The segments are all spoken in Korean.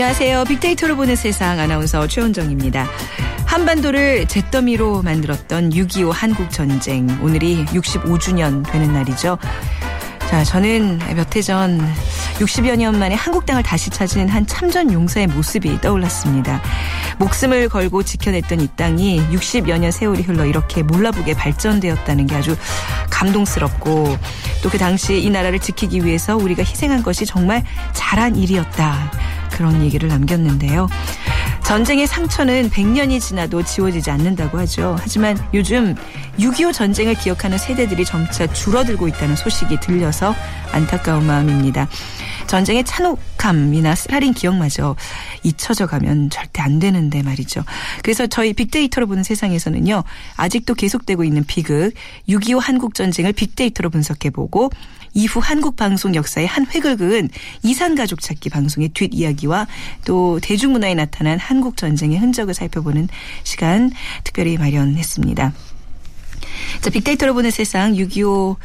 안녕하세요. 빅데이터로 보는 세상 아나운서 최원정입니다. 한반도를 잿더미로 만들었던 6.25 한국전쟁. 오늘이 65주년 되는 날이죠. 자, 저는 몇 해 전 60여 년 만에 한국 땅을 다시 찾은 한 참전 용사의 모습이 떠올랐습니다. 목숨을 걸고 지켜냈던 이 땅이 60여 년 세월이 흘러 이렇게 몰라보게 발전되었다는 게 아주 감동스럽고 또 그 당시 이 나라를 지키기 위해서 우리가 희생한 것이 정말 잘한 일이었다. 그런 얘기를 남겼는데요. 전쟁의 상처는 100년이 지나도 지워지지 않는다고 하죠. 하지만 요즘 6.25 전쟁을 기억하는 세대들이 점차 줄어들고 있다는 소식이 들려서 안타까운 마음입니다. 전쟁의 찬혹함이나 살인 기억마저 잊혀져 가면 절대 안 되는데 말이죠. 그래서 저희 빅데이터로 보는 세상에서는요. 아직도 계속되고 있는 비극 6.25 한국 전쟁을 빅데이터로 분석해 보고 이후 한국 방송 역사의 한 획을 그은 이산 가족 찾기 방송의 뒷이야기와 또 대중문화에 나타난 한국 전쟁의 흔적을 살펴보는 시간 특별히 마련했습니다. 자, 빅데이터로 보는 세상 6.25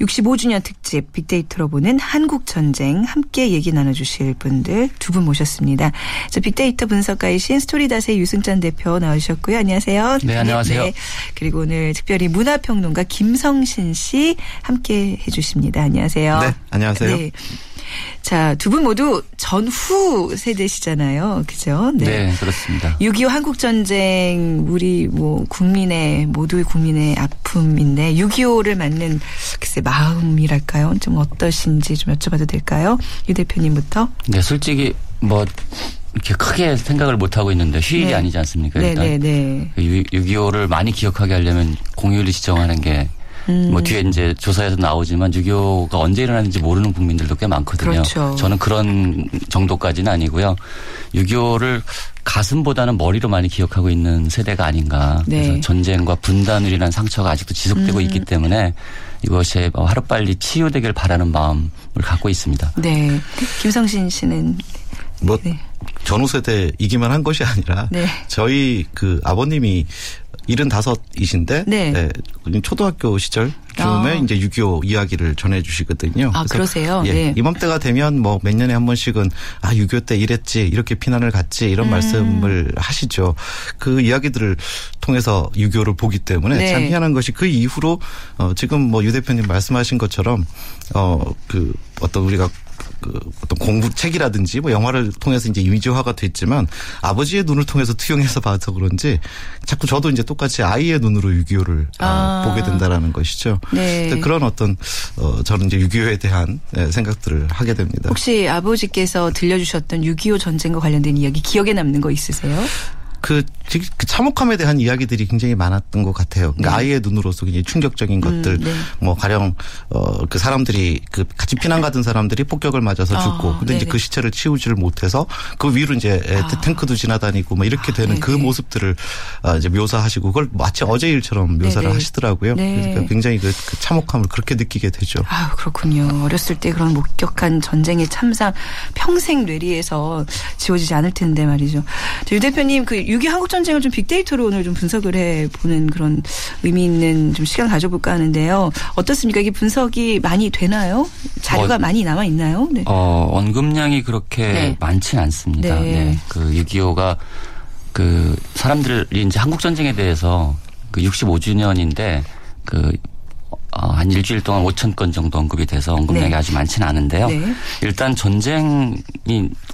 65주년 특집 빅데이터로 보는 한국 전쟁 함께 얘기 나눠주실 분들 두 분 모셨습니다. 자, 빅데이터 분석가이신 스토리닷의 유승찬 대표 나오셨고요. 안녕하세요. 네, 안녕하세요. 네, 그리고 오늘 특별히 문화평론가 김성신 씨 함께 해주십니다. 안녕하세요. 네, 안녕하세요. 네. 자, 두 분 모두 전후 세대시잖아요. 그죠? 네. 네 그렇습니다. 6.25 한국전쟁, 우리 뭐 국민의, 모두의 국민의 아픔인데, 6.25를 맞는 글쎄 마음이랄까요? 좀 어떠신지 좀 여쭤봐도 될까요? 유 대표님부터. 네, 솔직히 뭐, 이렇게 크게 생각을 못 하고 있는데 휴일이 네. 아니지 않습니까? 일단 네, 네, 네. 6.25를 많이 기억하게 하려면 공휴일을 지정하는 게 음. 뭐 뒤에 이제 조사에서 나오지만 6.25가 언제 일어났는지 모르는 국민들도 꽤 많거든요. 그렇죠. 저는 그런 정도까지는 아니고요. 6.25를 가슴보다는 머리로 많이 기억하고 있는 세대가 아닌가. 네. 그래서 전쟁과 분단을 인한 상처가 아직도 지속되고 음. 있기 때문에 이것이 하루빨리 치유되길 바라는 마음을 갖고 있습니다. 네. 김성신 씨는 뭐 네. 전후 세대이기만 한 것이 아니라 네. 저희 그 아버님이 75이신데 네. 네. 초등학교 시절 즈음에 아. 이제 6.25 이야기를 전해 주시거든요. 아, 그러세요? 예, 네. 이맘때가 되면 뭐 몇 년에 한 번씩은 아, 6.25 때 이랬지, 이렇게 피난을 갔지, 이런 음. 말씀을 하시죠. 그 이야기들을 통해서 6.25를 보기 때문에 네. 참 희한한 것이 그 이후로 어, 지금 뭐 유 대표님 말씀하신 것처럼 어, 그 어떤 우리가 그 어떤 공부 책이라든지 뭐 영화를 통해서 이제 이미지화가 됐지만 아버지의 눈을 통해서 투영해서 봐서 그런지 자꾸 저도 이제 똑같이 아이의 눈으로 6.25를 아. 아. 보게 된다라는 것이죠. 네. 그런 어떤 어 저는 이제 6.25에 대한 네, 생각들을 하게 됩니다. 혹시 아버지께서 들려주셨던 6.25 전쟁과 관련된 이야기 기억에 남는 거 있으세요? 그, 그 참혹함에 대한 이야기들이 굉장히 많았던 것 같아요. 그러니까 네. 아이의 눈으로서 굉장히 충격적인 음, 것들, 네. 뭐 가령 어 그 사람들이 그 같이 피난 가던 사람들이 폭격을 맞아서 아, 죽고, 근데 네네. 이제 그 시체를 치우지를 못해서 그 위로 이제 아. 탱크도 지나다니고 뭐 이렇게 되는 아, 그 모습들을 어, 이제 묘사하시고 그걸 마치 어제 일처럼 묘사를 네네. 하시더라고요. 네. 그러니까 굉장히 그, 그 참혹함을 그렇게 느끼게 되죠. 아 그렇군요. 어렸을 때 그런 목격한 전쟁의 참상 평생 뇌리에서 지워지지 않을 텐데 말이죠. 유 대표님 그6.25 한국 전쟁을 좀 빅데이터로 오늘 좀 분석을 해 보는 그런 의미 있는 좀 시간 가져볼까 하는데요. 어떻습니까? 이게 분석이 많이 되나요? 자료가 어, 많이 남아 있나요? 네. 어, 언급량이 그렇게 네. 많지는 않습니다. 네. 네. 그 6.25가 그 사람들이 이제 한국 전쟁에 대해서 그 65주년인데 그 어, 한 일주일 동안 5천 건 정도 언급이 돼서 언급량이 네. 아주 많지는 않은데요. 네. 일단 전쟁이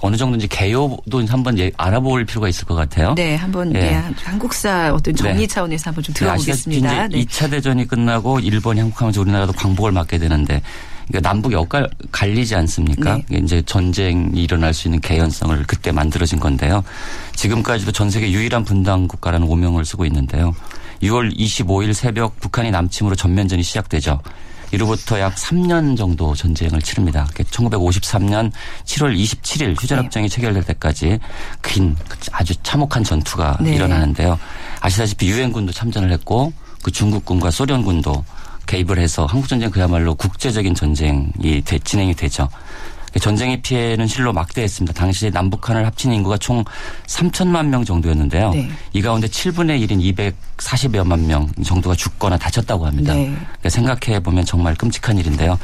어느 정도인지 개요도 한번 예, 알아볼 필요가 있을 것 같아요. 네, 한번 예. 네, 한국사 어떤 정리 네. 차원에서 한번 좀 들어보겠습니다. 네. 2차 대전이 끝나고 일본이 한국하면서 우리나라도 광복을 맞게 되는데 그러니까 남북 역갈 갈리지 않습니까? 네. 이제 전쟁이 일어날 수 있는 개연성을 그때 만들어진 건데요. 지금까지도 전 세계 유일한 분단 국가라는 오명을 쓰고 있는데요. 6월 25일 새벽 북한이 남침으로 전면전이 시작되죠. 이로부터 약 3년 정도 전쟁을 치릅니다. 1953년 7월 27일 휴전협정이 네. 체결될 때까지 긴 아주 참혹한 전투가 네. 일어나는데요. 아시다시피 유엔군도 참전을 했고 그 중국군과 소련군도 개입을 해서 한국전쟁 그야말로 국제적인 전쟁이 진행이 되죠. 전쟁의 피해는 실로 막대했습니다. 당시 남북한을 합친 인구가 총 3천만 명 정도였는데요. 네. 이 가운데 7분의 1인 240여만 명 정도가 죽거나 다쳤다고 합니다. 네. 그러니까 생각해 보면 정말 끔찍한 일인데요.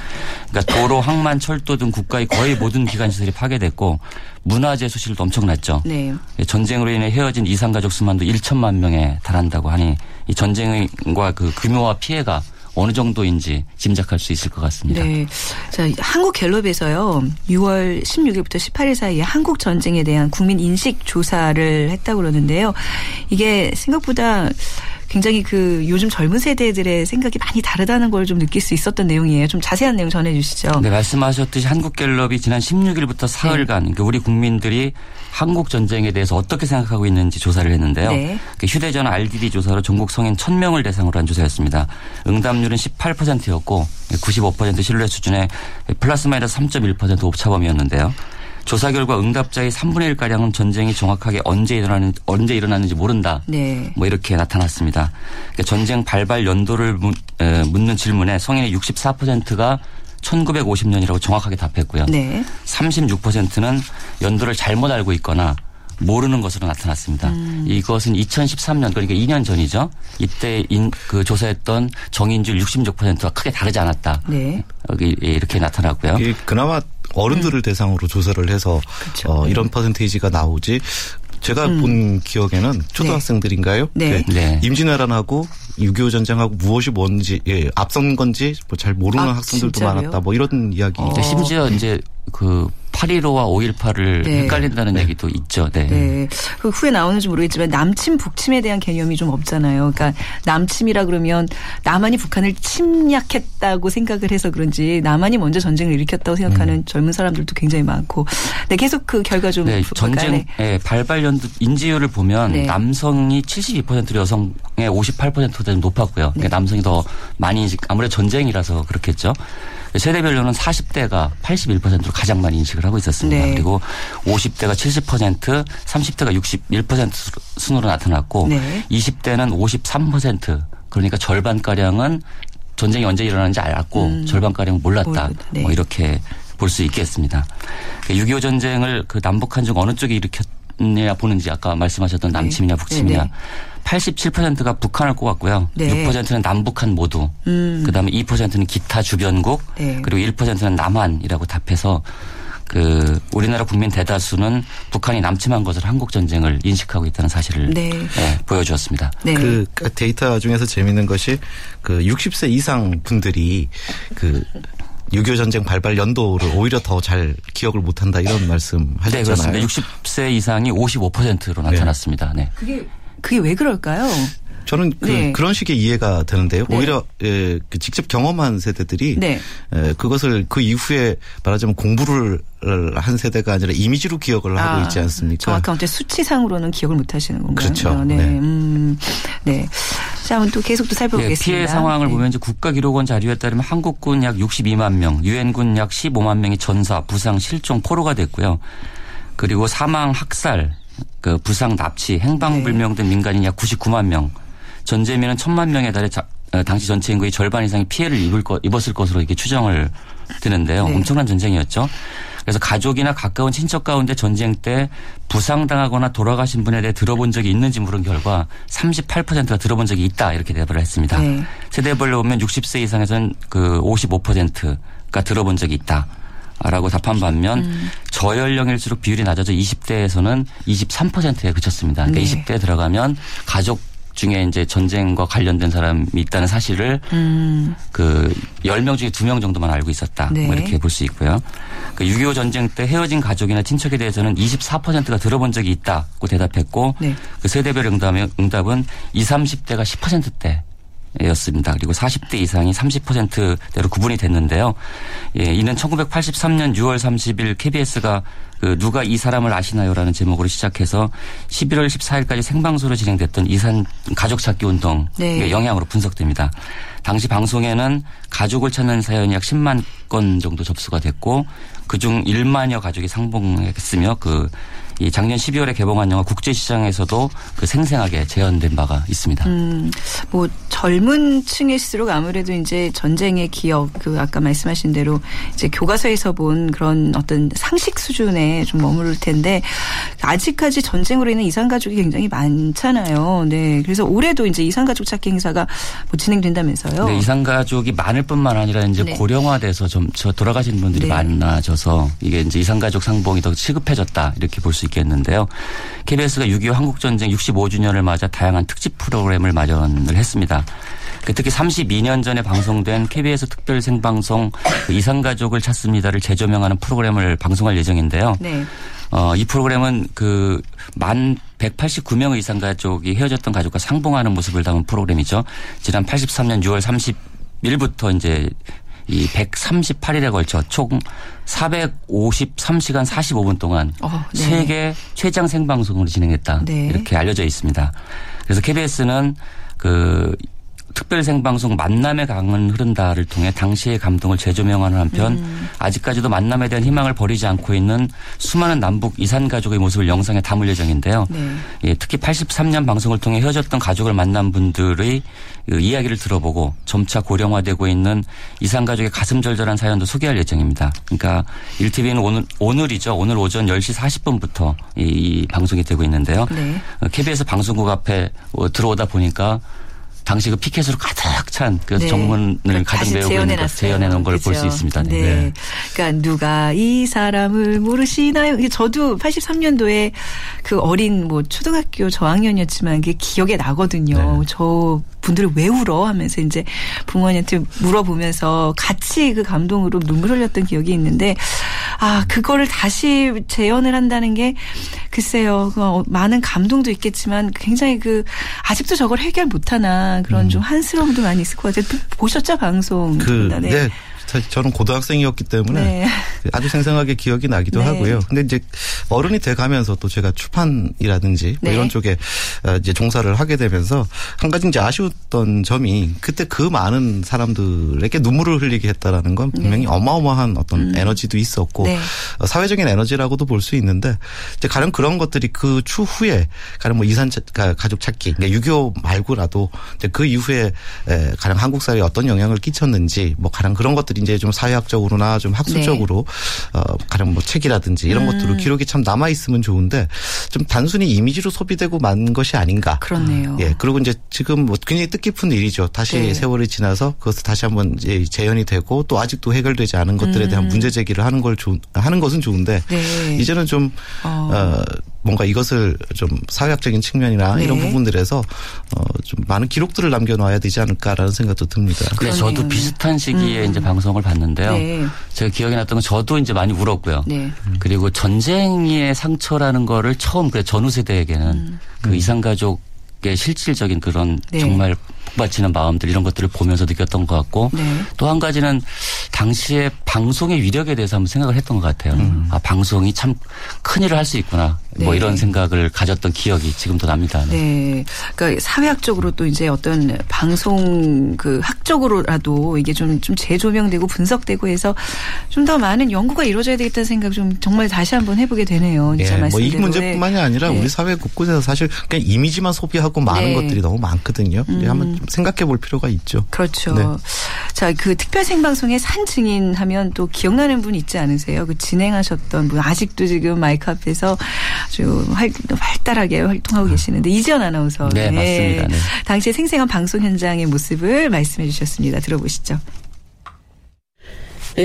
그러니까 도로, 항만, 철도 등 국가의 거의 모든 기관 시설이 파괴됐고 문화재 수실도 엄청났죠. 네. 전쟁으로 인해 헤어진 이산가족 수만도 1천만 명에 달한다고 하니 이 전쟁과 그 규모와 피해가 어느 정도인지 짐작할 수 있을 것 같습니다. 네. 자, 한국 갤럽에서요. 6월 16일부터 18일 사이에 한국 전쟁에 대한 국민 인식 조사를 했다고 그러는데요. 이게 생각보다 굉장히 그 요즘 젊은 세대들의 생각이 많이 다르다는 걸 좀 느낄 수 있었던 내용이에요. 좀 자세한 내용 전해 주시죠. 네, 말씀하셨듯이 한국갤럽이 지난 16일부터 사흘간 네. 그 우리 국민들이 한국 전쟁에 대해서 어떻게 생각하고 있는지 조사를 했는데요. 네. 그 휴대전화 RDD 조사로 전국 성인 1000명을 대상으로 한 조사였습니다. 응답률은 18%였고 95% 신뢰 수준의 플러스 마이너스 3.1% 오차범위였는데요. 조사 결과 응답자의 3분의 1가량은 전쟁이 정확하게 언제 일어나는 언제 일어났는지 모른다. 네. 뭐 이렇게 나타났습니다. 그러니까 전쟁 발발 연도를 묻는 질문에 성인의 64%가 1950년이라고 정확하게 답했고요. 네. 36%는 연도를 잘못 알고 있거나 모르는 것으로 나타났습니다. 음. 이것은 2013년 그러니까 2년 전이죠. 이때 인, 그 조사했던 정인줄 66%가 크게 다르지 않았다. 네. 여기 이렇게 나타났고요. 그나마 어른들을 음. 대상으로 조사를 해서 어, 이런 네. 퍼센테이지가 나오지 제가 음. 본 기억에는 초등학생들인가요? 네. 네. 네. 임진왜란하고 6.25 전쟁하고 무엇이 뭔지 예, 앞선 건지 뭐 잘 모르는 아, 학생들도 진짜요? 많았다. 뭐 이런 이야기. 어. 심지어 이제 그 8.15와 5.18을 네. 헷갈린다는 네. 얘기도 있죠. 네. 네. 그 후에 나오는지 모르겠지만 남침 북침에 대한 개념이 좀 없잖아요. 그러니까 남침이라 그러면 남한이 북한을 침략했다고 생각을 해서 그런지 남한이 먼저 전쟁을 일으켰다고 생각하는 음. 젊은 사람들도 굉장히 많고. 네, 계속 그 결과 좀 네, 전쟁 네. 발발 연도 인지율을 보면 네. 남성이 72%로 여성의 58%가 높았고요. 그러니까 남성이 더 많이 아무래도 전쟁이라서 그렇겠죠. 세대별로는 40대가 81%로 가장 많이 인식을 하고 있었습니다. 네. 그리고 50대가 70%, 30대가 61% 순으로 나타났고 네. 20대는 53% 그러니까 절반가량은 전쟁이 언제 일어나는지 알았고 음. 절반가량 몰랐다. 네. 뭐 이렇게 볼 수 있겠습니다. 6.25 전쟁을 그 남북한 중 어느 쪽이 일으켰 느냐 보는지 아까 말씀하셨던 남침이냐 북침이냐 네. 87%가 북한을 꼽았고요. 네. 6%는 남북한 모두. 음. 그다음에 2%는 기타 주변국. 네. 그리고 1%는 남한이라고 답해서 그 우리나라 국민 대다수는 북한이 남침한 것을 한국 전쟁을 인식하고 있다는 사실을 네. 네, 보여주었습니다. 네. 그 데이터 중에서 재미있는 것이 그 60세 이상 분들이 그 6.25 전쟁 발발 연도를 오히려 더 잘 기억을 못한다 이런 말씀 하셨잖아요. 네, 그렇습니다. 60세 이상이 55%로 나타났습니다. 네. 그게 그게 왜 그럴까요? 저는 그, 네. 그런 식의 이해가 되는데요. 네. 오히려 예, 그 직접 경험한 세대들이 네. 예, 그것을 그 이후에 말하자면 공부를 한 세대가 아니라 이미지로 기억을 하고 아, 있지 않습니까? 정확한 어떤 수치상으로는 기억을 못 하시는 건가요? 그렇죠. 네. 네. 음, 네. 자, 또 계속 또 살펴보겠습니다. 피해 상황을 네. 보면 이제 국가기록원 자료에 따르면 한국군 약 62만 명, 유엔군 약 15만 명이 전사, 부상, 실종, 포로가 됐고요. 그리고 사망, 학살, 그 부상, 납치, 행방불명 등 민간인 약 99만 명, 전재민은 천만 명에 달해 자, 어, 당시 전체 인구의 절반 이상이 피해를 입을 거, 입었을 것으로 이렇게 추정을 드는데요. 네. 엄청난 전쟁이었죠. 그래서 가족이나 가까운 친척 가운데 전쟁 때 부상당하거나 돌아가신 분에 대해 들어본 적이 있는지 물은 결과 38%가 들어본 적이 있다 이렇게 대답을 했습니다. 네. 세대별로 보면 60세 이상에서는 그 55%가 들어본 적이 있다. 라고 답한 반면 음. 저연령일수록 비율이 낮아져 20대에서는 23%에 그쳤습니다. 그러니까 네. 20대에 들어가면 가족 중에 이제 전쟁과 관련된 사람이 있다는 사실을 음. 그 10명 중에 2명 정도만 알고 있었다. 뭐 네. 뭐 이렇게 볼 수 있고요. 그 6.25 전쟁 때 헤어진 가족이나 친척에 대해서는 24%가 들어본 적이 있다고 대답했고 네. 그 세대별 응답은 20, 30대가 10%대 였습니다. 그리고 40대 이상이 30%대로 구분이 됐는데요. 예, 이는 1983년 6월 30일 KBS가 그 누가 이 사람을 아시나요라는 제목으로 시작해서 11월 14일까지 생방송으로 진행됐던 이산 가족 찾기 운동 네. 영향으로 분석됩니다. 당시 방송에는 가족을 찾는 사연이 약 10만 건 정도 접수가 됐고 그중 1만여 가족이 상봉했으며 그 이 작년 12월에 개봉한 영화 국제시장에서도 그 생생하게 재현된 바가 있습니다. 음, 뭐 젊은 층일수록 아무래도 이제 전쟁의 기억, 그 아까 말씀하신 대로 이제 교과서에서 본 그런 어떤 상식 수준에 좀 머무를 텐데 아직까지 전쟁으로 인한 이산 가족이 굉장히 많잖아요. 네, 그래서 올해도 이제 이산 가족 찾기 행사가 뭐 진행된다면서요? 네, 이산 가족이 많을 뿐만 아니라 이제 네. 고령화돼서 좀 돌아가신 분들이 네. 많아져서 이게 이제 이산 가족 상봉이 더 시급해졌다 이렇게 볼 수 있 겠는데요. KBS가 6.25 한국전쟁 65주년을 맞아 다양한 특집 프로그램을 마련을 했습니다. 그 특히 32년 전에 방송된 KBS 특별 생방송 그 이산가족을 찾습니다를 재조명하는 프로그램을 방송할 예정인데요. 네. 어, 이 프로그램은 그 만 189명 의 이산가족이 헤어졌던 가족과 상봉하는 모습을 담은 프로그램이죠. 지난 83년 6월 30 일부터 이제 이 138일에 걸쳐 총 453시간 45분 동안 어, 네. 세계 최장 생방송으로 진행했다. 네. 이렇게 알려져 있습니다. 그래서 KBS는 그 특별 생방송 만남의 강은 흐른다를 통해 당시의 감동을 재조명하는 한편 음. 아직까지도 만남에 대한 희망을 버리지 않고 있는 수많은 남북 이산 가족의 모습을 영상에 담을 예정인데요. 네. 예, 특히 83년 방송을 통해 헤어졌던 가족을 만난 분들의 그 이야기를 들어보고 점차 고령화되고 있는 이산 가족의 가슴 절절한 사연도 소개할 예정입니다. 그러니까 1TV는 오늘 오늘이죠. 오늘 오전 10시 40분부터 이, 이 방송이 되고 있는데요. 네. KBS 어, 방송국 앞에 어, 들어오다 보니까 당시 그 피켓으로 가득 찬그 네. 정문을 그러니까 가득 메우고 있는 것 재현해 놓은 걸 볼 수 있습니다. 네. 네. 그러니까 누가 이 사람을 모르시나요? 저도 83년도에 그 어린 뭐 초등학교 저학년이었지만 그게 기억에 나거든요. 네. 저 분들이 왜 울어 하면서 이제 부모님한테 물어보면서 같이 그 감동으로 눈물 흘렸던 기억이 있는데 아 그거를 다시 재현을 한다는 게 글쎄요 그 어, 많은 감동도 있겠지만 굉장히 그 아직도 저걸 해결 못하나 그런 음. 좀 한스러움도 많이 있을 것 같아요. 보셨죠 방송? 그, 네. 사실 저는 고등학생이었기 때문에 네. 아주 생생하게 기억이 나기도 네. 하고요. 근데 이제 어른이 돼 가면서 또 제가 출판이라든지 뭐 네. 이런 쪽에 어, 이제 종사를 하게 되면서 한 가지 이제 아쉬웠던 점이 그때 그 많은 사람들에게 눈물을 흘리게 했다라는 건 분명히 네. 어마어마한 어떤 음. 에너지도 있었고 네. 어, 사회적인 에너지라고도 볼 수 있는데 이제 가령 그런 것들이 그 추후에 가령 뭐 이산 가족 찾기 그러니까 6.25 말고라도 이제 그 이후에 가령 한국 사회에 어떤 영향을 끼쳤는지 뭐 가령 그런 것들이 이제 좀 사회학적으로나 좀 학술적으로 네. 어 가령 뭐 책이라든지 이런 음. 것들로 기록이 참 남아 있으면 좋은데 좀 단순히 이미지로 소비되고 만 것이 아닌가. 그렇네요. 예. 그리고 이제 지금 뭐 굉장히 뜻깊은 일이죠. 다시 네. 세월이 지나서 그것을 다시 한번 이제 재현이 되고 또 아직도 해결되지 않은 것들에 대한 음. 문제 제기를 하는 걸 조, 하는 것은 좋은데 네. 이제는 좀 어. 어 뭔가 이것을 좀 사회학적인 측면이나 네. 이런 부분들에서 어좀 많은 기록들을 남겨놔야 되지 않을까라는 생각도 듭니다. 네, 저도 비슷한 시기에 음. 이제 방송을 봤는데요. 네. 제가 기억이 났던 건 저도 이제 많이 울었고요. 네. 그리고 전쟁의 상처라는 거를 처음 그 전후 세대에게는 음. 그 이산가족의 실질적인 그런 네. 정말 북받치는 마음들 이런 것들을 보면서 느꼈던 것 같고 네. 또한 가지는 당시에 방송의 위력에 대해서 한번 생각을 했던 것 같아요. 음. 아 방송이 참 큰일을 할 수 있구나. 뭐 네. 뭐 이런 생각을 가졌던 기억이 지금도 납니다. 네. 네. 그러니까 사회학적으로 또 이제 어떤 방송 그 학적으로라도 이게 좀 좀 재조명되고 분석되고 해서 좀 더 많은 연구가 이루어져야 되겠다는 생각 좀 정말 다시 한번 해보게 되네요. 진짜 네. 뭐이 문제뿐만이 아니라 네. 우리 사회 곳곳에서 사실 그냥 이미지만 소비하고 많은 네. 것들이 너무 많거든요. 음. 한번 좀 생각해 볼 필요가 있죠. 그렇죠. 네. 자, 그 특별 생방송의 산 증인 하면 또 기억나는 분 있지 않으세요? 그 진행하셨던 분 아직도 지금 마이크 앞에서 아주 활, 활달하게 활동하고 아. 계시는데 이지연 아나운서. 네, 네. 맞습니다. 네. 당시의 생생한 방송 현장의 모습을 말씀해 주셨습니다. 들어보시죠.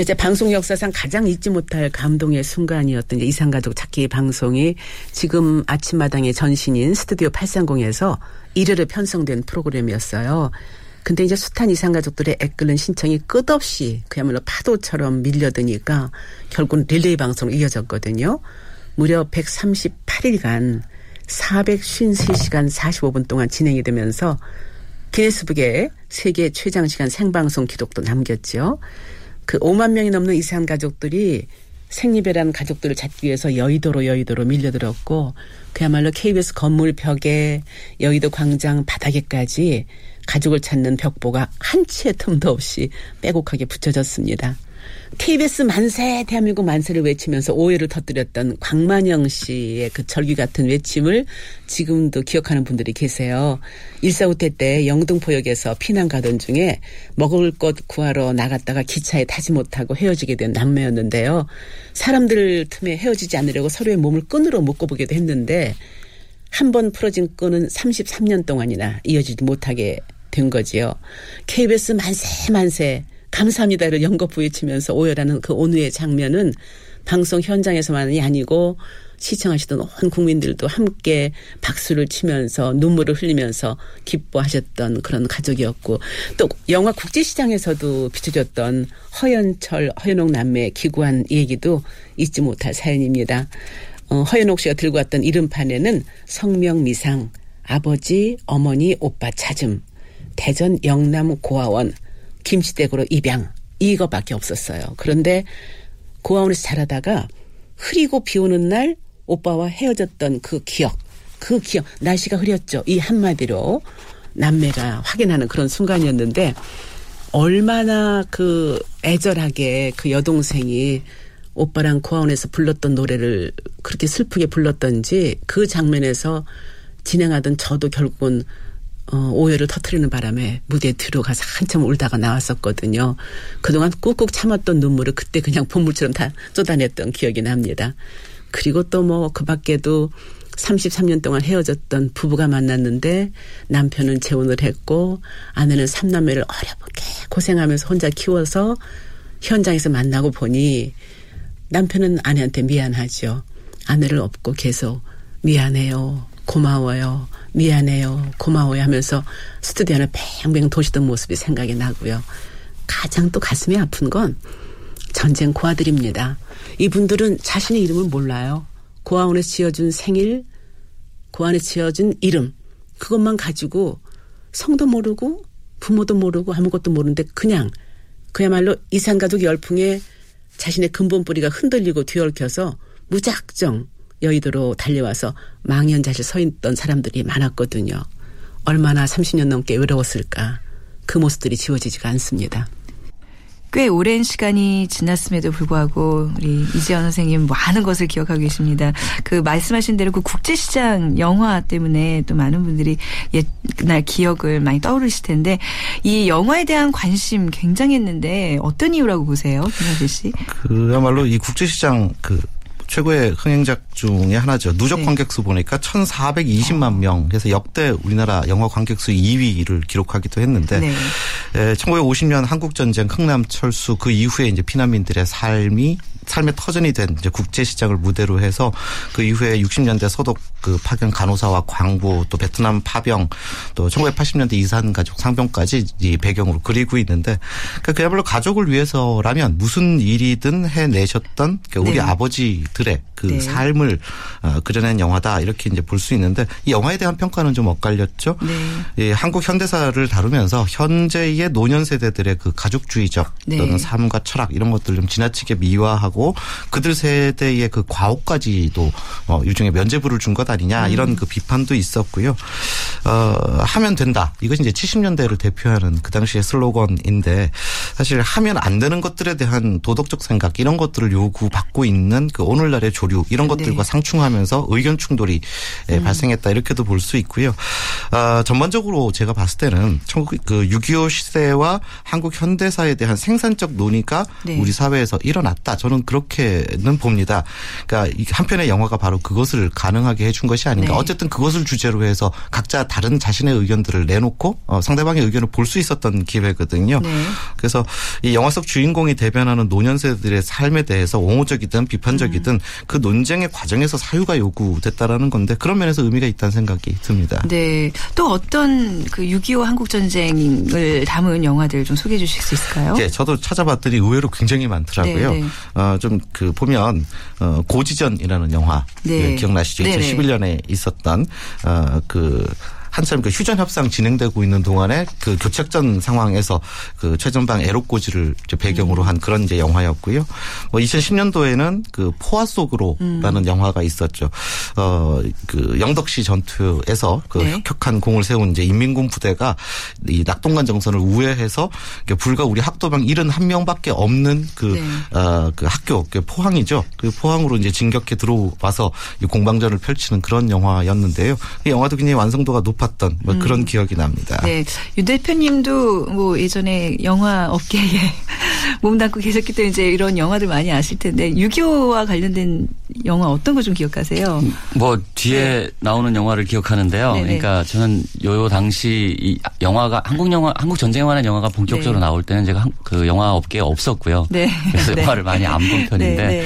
이제 방송 역사상 가장 잊지 못할 감동의 순간이었던 이상가족 찾기 방송이 지금 아침마당의 전신인 스튜디오 830에서 일요일에 편성된 프로그램이었어요. 근데 이제 숱한 이상가족들의 애끓는 신청이 끝없이 그야말로 파도처럼 밀려드니까 결국 릴레이 방송으로 이어졌거든요. 무려 138일간 453시간 45분 동안 진행이 되면서 기네스북에 세계 최장 시간 생방송 기록도 남겼죠. 그 5만 명이 넘는 이산 가족들이 생리배란 가족들을 찾기 위해서 여의도로 여의도로 밀려들었고 그야말로 KBS 건물 벽에 여의도 광장 바닥에까지 가족을 찾는 벽보가 한 치의 틈도 없이 빼곡하게 붙여졌습니다. KBS 만세 대한민국 만세를 외치면서 오해를 터뜨렸던 광만영 씨의 그 절규 같은 외침을 지금도 기억하는 분들이 계세요. 일사후퇴 때 영등포역에서 피난 가던 중에 먹을 것 구하러 나갔다가 기차에 타지 못하고 헤어지게 된 남매였는데요. 사람들 틈에 헤어지지 않으려고 서로의 몸을 끈으로 묶어보기도 했는데 한 번 풀어진 끈은 33년 동안이나 이어지지 못하게 된 거지요. KBS 만세 만세 감사합니다를 연거푸 외치면서 오열하는 그 온후의 장면은 방송 현장에서만이 아니고 시청하시던 온 국민들도 함께 박수를 치면서 눈물을 흘리면서 기뻐하셨던 그런 가족이었고 또 영화 국제시장에서도 비춰졌던 허연철 허연옥 남매의 기구한 얘기도 잊지 못할 사연입니다. 어, 허연옥 씨가 들고 왔던 이름판에는 성명미상 아버지 어머니 오빠 찾음 대전 영남 고아원 김치댁으로 입양 이거밖에 없었어요. 그런데 고아원에서 자라다가 흐리고 비 오는 날 오빠와 헤어졌던 그 기억, 그 기억, 날씨가 흐렸죠. 이 한마디로 남매가 확인하는 그런 순간이었는데 얼마나 그 애절하게 그 여동생이 오빠랑 고아원에서 불렀던 노래를 그렇게 슬프게 불렀던지 그 장면에서 진행하던 저도 결국은 어, 오해를 터트리는 바람에 무대에 들어가서 한참 울다가 나왔었거든요. 그동안 꾹꾹 참았던 눈물을 그때 그냥 본물처럼 다 쏟아냈던 기억이 납니다. 그리고 또 뭐 그 밖에도 33년 동안 헤어졌던 부부가 만났는데 남편은 재혼을 했고 아내는 삼남매를 어렵게 고생하면서 혼자 키워서 현장에서 만나고 보니 남편은 아내한테 미안하죠. 아내를 업고 계속 미안해요. 고마워요. 미안해요. 고마워요 하면서 스튜디오 안에 뱅뱅 도시던 모습이 생각이 나고요. 가장 또 가슴이 아픈 건 전쟁 고아들입니다. 이분들은 자신의 이름을 몰라요. 고아원에서 지어준 생일, 고아원에 지어준 이름, 그것만 가지고 성도 모르고 부모도 모르고 아무것도 모르는데 그냥 그야말로 이산가족 열풍에 자신의 근본 뿌리가 흔들리고 뒤얽혀서 무작정 여의도로 달려와서 망연자실 서 있던 사람들이 많았거든요. 얼마나 30년 넘게 외로웠을까. 그 모습들이 지워지지가 않습니다. 꽤 오랜 시간이 지났음에도 불구하고 우리 이지연 선생님 많은 것을 기억하고 계십니다. 그 말씀하신 대로 그 국제시장 영화 때문에 또 많은 분들이 옛날 기억을 많이 떠오르실 텐데 이 영화에 대한 관심 굉장했는데 어떤 이유라고 보세요, 김현재 씨? 그야말로 이 국제시장 그 최고의 흥행작 중에 하나죠. 누적 네. 관객 수 보니까 1,420만 명. 그래서 역대 우리나라 영화 관객 수 2위를 기록하기도 했는데 네. 1950년 한국 전쟁 흥남 철수 그 이후에 이제 피난민들의 삶이 삶의 터전이 된 이제 국제 시장을 무대로 해서 그 이후에 60년대 소독 그 파견 간호사와 광부 또 베트남 파병 또 1980년대 이산 가족 상병까지 이 배경으로 그리고 있는데 그러니까 그야말로 가족을 위해서라면 무슨 일이든 해내셨던 그러니까 우리 네. 아버지 들의 그 네. 삶을 어, 그려낸 영화다 이렇게 이제 볼 수 있는데 이 영화에 대한 평가는 좀 엇갈렸죠. 네. 예, 한국 현대사를 다루면서 현재의 노년 세대들의 그 가족주의적 네. 또는 삶과 철학 이런 것들 좀 지나치게 미화하고 그들 세대의 그 과오까지도 어, 일종의 면죄부를 준 것 아니냐 음. 이런 그 비판도 있었고요. 어, 하면 된다. 이것이 이제 70년대를 대표하는 그 당시의 슬로건인데 사실 하면 안 되는 것들에 대한 도덕적 생각 이런 것들을 요구받고 있는 그 오늘날의 조류 이런 것들과 네. 상충하면서 의견 충돌이 음. 발생했다 이렇게도 볼 수 있고요. 어, 전반적으로 제가 봤을 때는 그6.25 시대와 한국 현대사에 대한 생산적 논의가 네. 우리 사회에서 일어났다. 저는 그렇게는 봅니다. 그러니까 한편의 영화가 바로 그것을 가능하게 해준 것이 아닌가. 네. 어쨌든 그것을 주제로 해서 각자 다른 자신의 의견들을 내놓고 어, 상대방의 의견을 볼 수 있었던 기회거든요. 네. 그래서 이 영화 속 주인공이 대변하는 노년세들의 삶에 대해서 옹호적이든 비판적이든 음. 그 논쟁의 과정에서 사유가 요구됐다라는 건데 그런 면에서 의미가 있다는 생각이 듭니다. 네. 또 어떤 그 6.25 한국 전쟁을 담은 영화들 좀 소개해 주실 수 있을까요? 네, 저도 찾아봤더니 의외로 굉장히 많더라고요. 네, 네. 어, 좀 그 보면 어, 고지전이라는 영화 네. 기억나시죠? 2011년에 있었던 어, 그 한참 그 휴전 협상 진행되고 있는 동안에 그 교착전 상황에서 그 최전방 에로꼬지를 배경으로 한 그런 이제 영화였고요. 뭐 2010년도에는 그 포화 속으로라는 음. 영화가 있었죠. 어그 영덕시 전투에서 그 네. 혁혁한 공을 세운 이제 인민군 부대가 이 낙동강 정선을 우회해서 불과 우리 학도병 71명밖에 없는 그, 네. 어, 그 학교 그 포항이죠. 그 포항으로 이제 진격해 들어와서 공방전을 펼치는 그런 영화였는데요. 이 영화도 굉장히 완성도가 높 았던 뭐 음. 그런 기억이 납니다. 네. 유 대표님도 뭐 예전에 영화 업계에 몸담고 계셨기 때문에 이제 이런 영화들 많이 아실 텐데 6.25와 관련된 영화 어떤 거 좀 기억하세요? 뭐 뒤에 네. 나오는 영화를 기억하는데요. 네네. 그러니까 저는 요 당시 이 영화가 한국 영화 한국 전쟁 영화는 영화가 본격적으로 네. 나올 때는 제가 그 영화 업계에 없었고요. 네. 그래서 네. 영화를 많이 안 본 편인데 네, 네.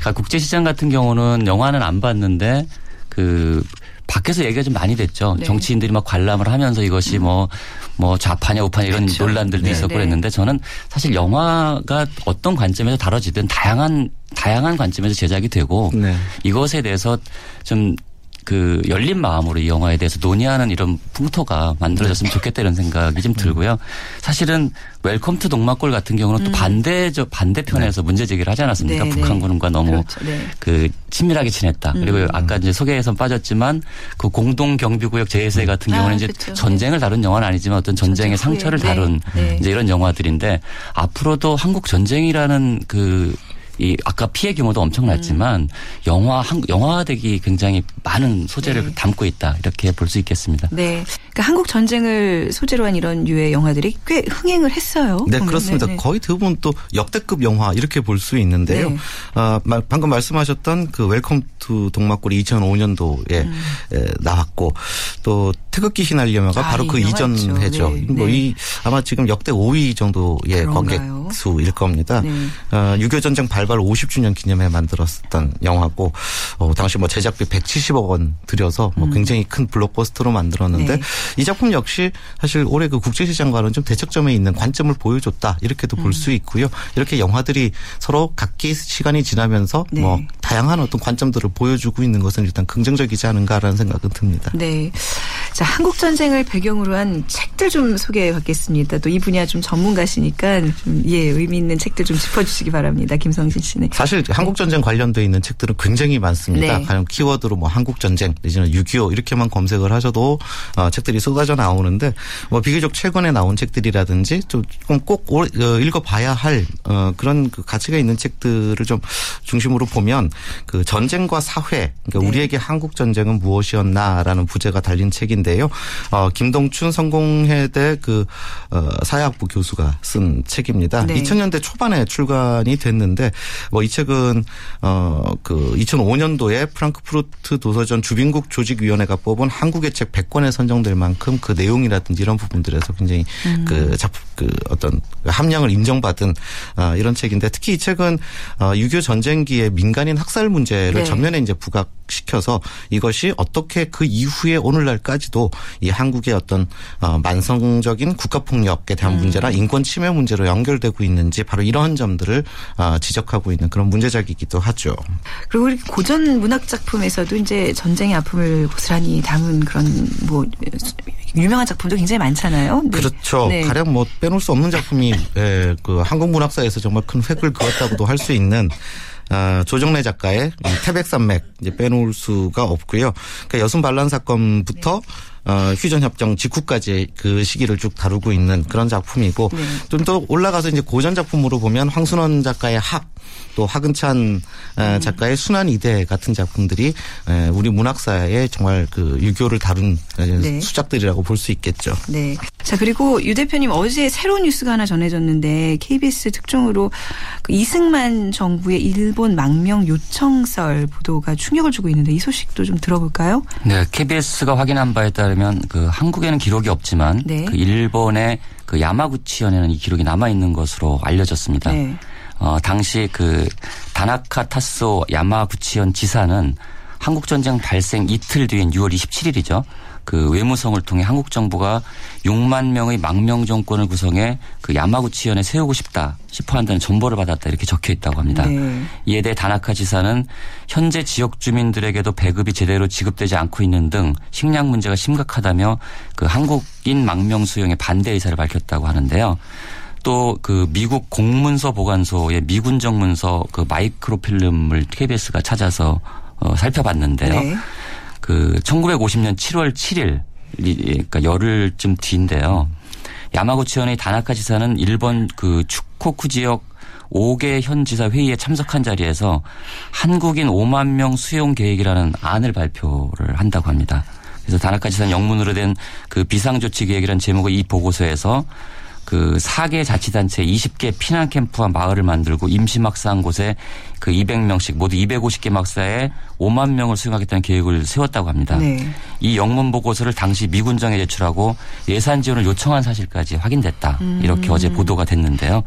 그러니까 국제 시장 같은 경우는 영화는 안 봤는데 그 밖에서 얘기가 좀 많이 됐죠. 네. 정치인들이 막 관람을 하면서 이것이 뭐뭐 뭐 좌파냐 우파냐 이런 그렇죠. 논란들도 네. 있었고 네. 그랬는데 저는 사실 영화가 어떤 관점에서 다뤄지든 다양한 다양한 관점에서 제작이 되고 네. 이것에 대해서 좀 그 열린 마음으로 이 영화에 대해서 논의하는 이런 풍토가 만들어졌으면 좋겠다 이런 생각이 좀 들고요. 사실은 웰컴 투 동막골 같은 경우는 또 음. 반대 저 반대편에서 네. 문제 제기를 하지 않았습니까? 네, 네. 북한군과 너무 그렇죠. 네. 그 친밀하게 지냈다. 음. 그리고 아까 이제 소개에서 빠졌지만 그 공동 경비구역 JSA 음. 같은 경우는 아, 이제 그렇죠. 전쟁을 다룬 영화는 아니지만 어떤 전쟁의 상처를 다룬 네. 이제 이런 영화들인데 앞으로도 한국 전쟁이라는 그 이 아까 피해 규모도 엄청났지만 음. 영화 한 영화되기 굉장히 많은 소재를 네. 담고 있다 이렇게 볼 수 있겠습니다. 네, 그러니까 한국 전쟁을 소재로 한 이런 유의 영화들이 꽤 흥행을 했어요. 네, 보면. 그렇습니다. 네네. 거의 대부분 또 역대급 영화 이렇게 볼 수 있는데요. 네. 어, 방금 말씀하셨던 그 웰컴 투 동막골이 2005년도에 음. 나왔고 또 태극기 휘날리며가 아, 바로 그 이전 해죠. 네. 뭐이 네. 아마 지금 역대 5위 정도의 관객 수일 겁니다. 네. 어, 6.25 전쟁 발 발발 50주년 기념해 만들었던 영화고 어, 당시 뭐 제작비 170억 원 들여서 뭐 음. 굉장히 큰 블록버스터로 만들었는데 네. 이 작품 역시 사실 올해 그 국제시장과는 좀 대척점에 있는 관점을 보여줬다 이렇게도 음. 볼수 있고요. 이렇게 영화들이 서로 각기 시간이 지나면서 네. 뭐 다양한 어떤 관점들을 보여주고 있는 것은 일단 긍정적이지 않은가라는 생각은 듭니다. 네. 자, 한국 전쟁을 배경으로 한 책들 좀 소개해 받겠습니다. 또 이 분야 좀 전문가시니까 좀 예, 의미 있는 책들 좀 짚어 주시기 바랍니다. 김성진 씨네. 사실 한국 전쟁 관련돼 있는 책들은 굉장히 많습니다. 네. 가령 키워드로 뭐 한국 전쟁 내지는 6.25 이렇게만 검색을 하셔도 어, 책들이 쏟아져 나오는데 뭐 비교적 최근에 나온 책들이라든지 좀꼭 어, 읽어 봐야 할 어, 그런 그 가치가 있는 책들을 좀 중심으로 보면 그 전쟁과 사회 그러니까 네. 우리에게 한국 전쟁은 무엇이었나라는 부제가 달린 책인데 요. 어, 김동춘 성공회대 그 어, 사회학부 교수가 쓴 책입니다. 네. 2000년대 초반에 출간이 됐는데 뭐 이 책은 어그 2005년도에 프랑크푸르트 도서전 주빈국 조직위원회가 뽑은 한국의 책 100권에 선정될 만큼 그 내용이라든지 이런 부분들에서 굉장히 음. 그 작품 그 어떤 함량을 인정받은 어 이런 책인데 특히 이 책은 어 6.25 전쟁기의 민간인 학살 문제를 네. 전면에 이제 부각 시켜서 이것이 어떻게 그 이후에 오늘날까지도 이 한국의 어떤 어 만성적인 국가폭력에 대한 음. 문제나 인권 침해 문제로 연결되고 있는지 바로 이러한 점들을 어 지적하고 있는 그런 문제작이기도 하죠. 그리고 고전 문학 작품에서도 이제 전쟁의 아픔을 고스란히 담은 그런 뭐 유명한 작품도 굉장히 많잖아요. 네. 그렇죠. 네. 가령 뭐 빼놓을 수 없는 작품이 예, 그 한국 문학사에서 정말 큰 획을 그었다고도 할 수 있는 어, 조정래 작가의 태백산맥 이제 빼놓을 수가 없고요. 그러니까 여순 반란 사건부터 네. 어, 휴전 협정 직후까지 그 시기를 쭉 다루고 있는 그런 작품이고 네. 좀더 올라가서 이제 고전 작품으로 보면 황순원 작가의 학또 하근찬 음. 작가의 순환 이대 같은 작품들이 우리 문학사에 정말 그 유교를 다룬 네. 수작들이라고 볼 수 있겠죠. 네. 자 그리고 유 대표님 어제 새로운 뉴스가 하나 전해졌는데 KBS 특종으로 그 이승만 정부의 일본 망명 요청설 보도가 충격을 주고 있는데 이 소식도 좀 들어볼까요? 네, KBS가 확인한 바에 따르면 그 한국에는 기록이 없지만 네. 그 일본의 그 야마구치현에는 이 기록이 남아 있는 것으로 알려졌습니다. 네. 어, 당시 그 다나카 타소 야마구치현 지사는 한국 전쟁 발생 이틀 뒤인 6월 27일이죠. 그 외무성을 통해 한국 정부가 6만 명의 망명 정권을 구성해 그 야마구치현에 세우고 싶다 싶어 한다는 정보를 받았다 이렇게 적혀 있다고 합니다. 네. 이에 대해 다나카 지사는 현재 지역 주민들에게도 배급이 제대로 지급되지 않고 있는 등 식량 문제가 심각하다며 그 한국인 망명 수용에 반대 의사를 밝혔다고 하는데요. 또그 미국 공문서 보관소의 미군 정문서 그 마이크로필름을 KBS가 찾아서 어, 살펴봤는데요. 네. 그 1950년 7월 7일 그러니까 열흘쯤 뒤인데요. 야마구치현의 다나카 지사는 일본 그 축코쿠 지역 5개 현 지사 회의에 참석한 자리에서 한국인 5만 명 수용 계획이라는 안을 발표를 한다고 합니다. 그래서 다나카 지사는 영문으로 된 그 비상조치 계획이라는 제목의 이 보고서에서 그 4개 자치단체 20개 피난 캠프와 마을을 만들고 임시 막사 한 곳에 그 200명씩 모두 250개 막사에 5만 명을 수용하겠다는 계획을 세웠다고 합니다. 네. 이 영문 보고서를 당시 미군정에 제출하고 예산 지원을 요청한 사실까지 확인됐다. 음. 이렇게 어제 보도가 됐는데요.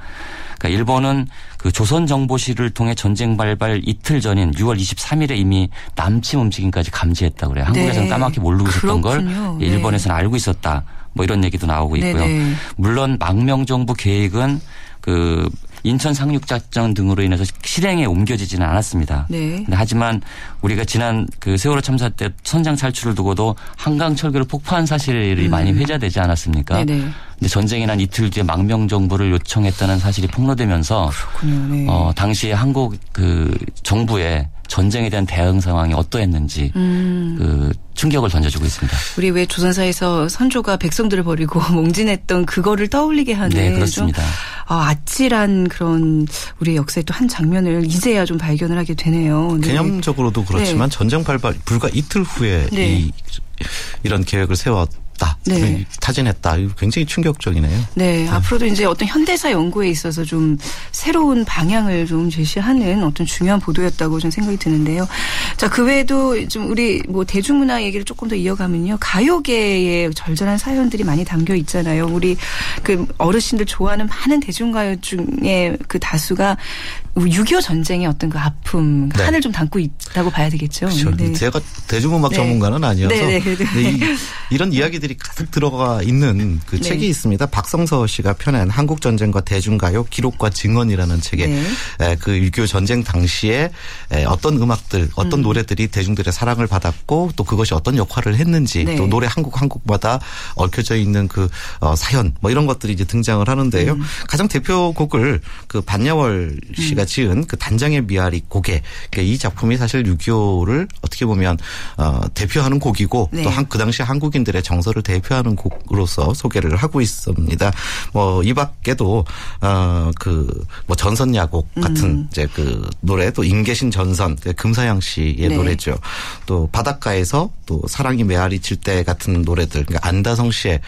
그러니까 일본은 그 조선 정보실을 통해 전쟁 발발 이틀 전인 6월 23일에 이미 남침 움직임까지 감지했다고 그래요. 한국에서는 네. 까맣게 모르고 있었던 걸 네. 일본에서는 알고 있었다. 뭐 이런 얘기도 나오고 있고요. 네네. 물론 망명 정부 계획은 그 인천 상륙작전 등으로 인해서 실행에 옮겨지지는 않았습니다. 네. 하지만 우리가 지난 그 세월호 참사 때 선장 탈출을 두고도 한강 철교를 폭파한 사실이 음. 많이 회자되지 않았습니까? 네네. 근데 전쟁이 난 이틀 뒤에 망명 정부를 요청했다는 사실이 폭로되면서 네. 어 당시에 한국 그 정부의 전쟁에 대한 대응 상황이 어떠했는지 음. 그 충격을 던져주고 있습니다. 우리 왜 조선사에서 선조가 백성들을 버리고 몽진했던 그거를 떠올리게 하는 네, 그렇습니다. 좀, 아, 아찔한 그런 우리 역사의 또 한 장면을 이제야 좀 발견을 하게 되네요. 네. 개념적으로도 그렇지만 네. 전쟁 발발 불과 이틀 후에 네. 이 이런 계획을 세웠 했다. 네. 타진했다. 굉장히 충격적이네요. 네, 네, 앞으로도 이제 어떤 현대사 연구에 있어서 좀 새로운 방향을 좀 제시하는 어떤 중요한 보도였다고 좀 생각이 드는데요. 자, 그 외에도 좀 우리 뭐 대중문화 얘기를 조금 더 이어가면요. 가요계에 절절한 사연들이 많이 담겨 있잖아요. 우리 그 어르신들 좋아하는 많은 대중가요 중에 그 다수가 6.25 전쟁의 어떤 그 아픔, 네. 한을 좀 담고 있다고 봐야 되겠죠. 그렇죠. 네. 제가 대중음악 네. 전문가는 아니어서 네, 네, 네. 이, 런 이야기들이 가득 들어가 있는 그 책이 있습니다. 박성서 씨가 펴낸 한국 전쟁과 대중가요 기록과 증언이라는 책에 그6.25 전쟁 당시에 어떤 음악들, 어떤 음. 노래들이 대중들의 사랑을 받았고 또 그것이 어떤 역할을 했는지 또 노래 한국 한국마다 얽혀져 있는 그 어, 사연 뭐 이런 것들이 이제 등장을 하는데요. 음. 가장 대표곡을 그 반야월 씨가 음. 지은 그 단장의 미아리 고개 그러니까 이 작품이 사실 6.25를 어떻게 보면 어, 대표하는 곡이고 네. 또그 당시 한국인들의 정서를 대표하는 곡으로서 소개를 하고 있습니다. 뭐 이 밖에도 어그 뭐 전선 야곡 같은 음. 이제 그 노래 또 임계신 전선 그 금사양 씨의 네. 노래죠. 또 바닷가에서 또 사랑이 메아리 칠 때 같은 노래들 그러니까 안다성 씨의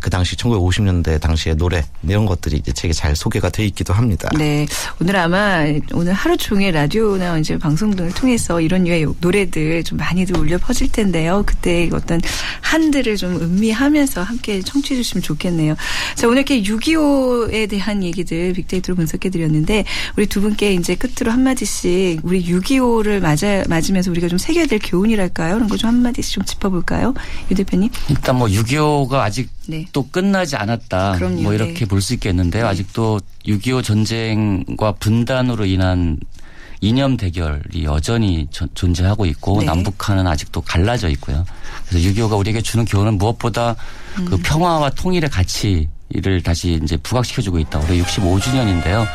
그 당시 1950년대 당시의 노래 이런 것들이 이제 책에 잘 소개가 돼 있기도 합니다. 네. 오늘 아마 오늘 하루 종일 라디오나 이제 방송 등을 통해서 이런 류의 노래들 좀 많이들 울려 퍼질 텐데요. 그때 어떤 한들을 좀 음미하면서 함께 청취해 주시면 좋겠네요. 자, 오늘 이렇게 6.25에 대한 얘기들 빅데이터로 분석해 드렸는데 우리 두 분께 이제 끝으로 한마디씩 우리 6.25를 맞아, 맞으면서 우리가 좀 새겨야 될 교훈이랄까요? 그런 거 좀 한마디씩 좀 짚어볼까요? 유 대표님. 일단 뭐 6.25가 아직 네. 또 끝나지 않았다. 그럼요. 뭐 이렇게 네. 볼수 있겠는데요. 네. 아직도 6.25 전쟁과 분단으로 인한 이념 대결이 여전히 저, 존재하고 있고 네. 남북한은 아직도 갈라져 있고요. 그래서 6.25가 우리에게 주는 교훈은 무엇보다 그 음. 그 평화와 통일의 가치를 다시 이제 부각시켜주고 있다. 올해 65주년인데요.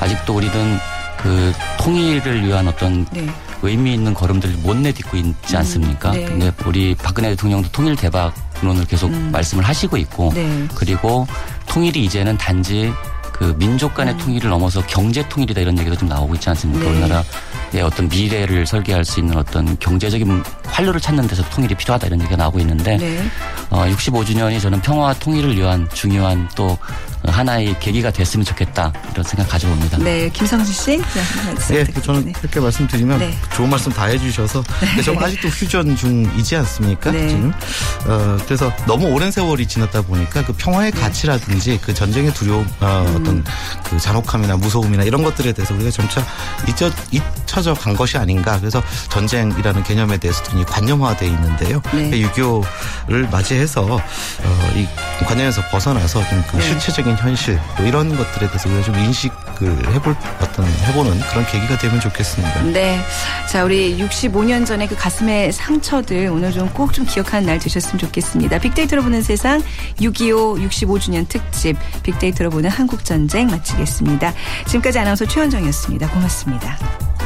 아직도 우리는 그 통일을 위한 어떤 네. 의미 있는 걸음들을 못 내딛고 있지 음. 않습니까? 음. 네. 근데 우리 박근혜 대통령도 통일 대박론을 계속 음. 말씀을 하시고 있고 네. 그리고 통일이 이제는 단지 그 민족 간의 음. 통일을 넘어서 경제 통일이다 이런 얘기도 좀 나오고 있지 않습니까? 네. 우리나라의 어떤 미래를 설계할 수 있는 어떤 경제적인 활로를 찾는 데서 통일이 필요하다 이런 얘기가 나오고 있는데 네. 어, 65주년이 저는 평화와 통일을 위한 중요한 또 하나의 계기가 됐으면 좋겠다 이런 생각 가져봅니다. 네, 김성수 씨. 네, 네 저는 그렇게 말씀드리면 네. 좋은 말씀 다 해주셔서 네. 저는 아직도 휴전 중이지 않습니까? 네. 지금 어, 그래서 너무 오랜 세월이 지났다 보니까 그 평화의 네. 가치라든지 그 전쟁의 두려움, 어, 음. 어떤 그 잔혹함이나 무서움이나 이런 것들에 대해서 우리가 점차 잊혀, 잊혀 잊혀져 간 것이 아닌가. 그래서 전쟁이라는 개념에 대해서 좀 관념화돼 있는데요. 네. 6.25를 맞이해서 어, 이 관념에서 벗어나서 좀그 네. 실체적인 현실 뭐 이런 것들에 대해서 우리가 좀 인식을 해볼 어떤 해보는 그런 계기가 되면 좋겠습니다. 네. 자, 우리 65년 전에 그 가슴의 상처들 오늘 좀 꼭 좀 기억하는 날 되셨으면 좋겠습니다. 빅데이터로 보는 세상 6.25 65주년 특집 빅데이터로 보는 한국 전쟁 마치겠습니다. 지금까지 아나운서 최현정이었습니다. 고맙습니다.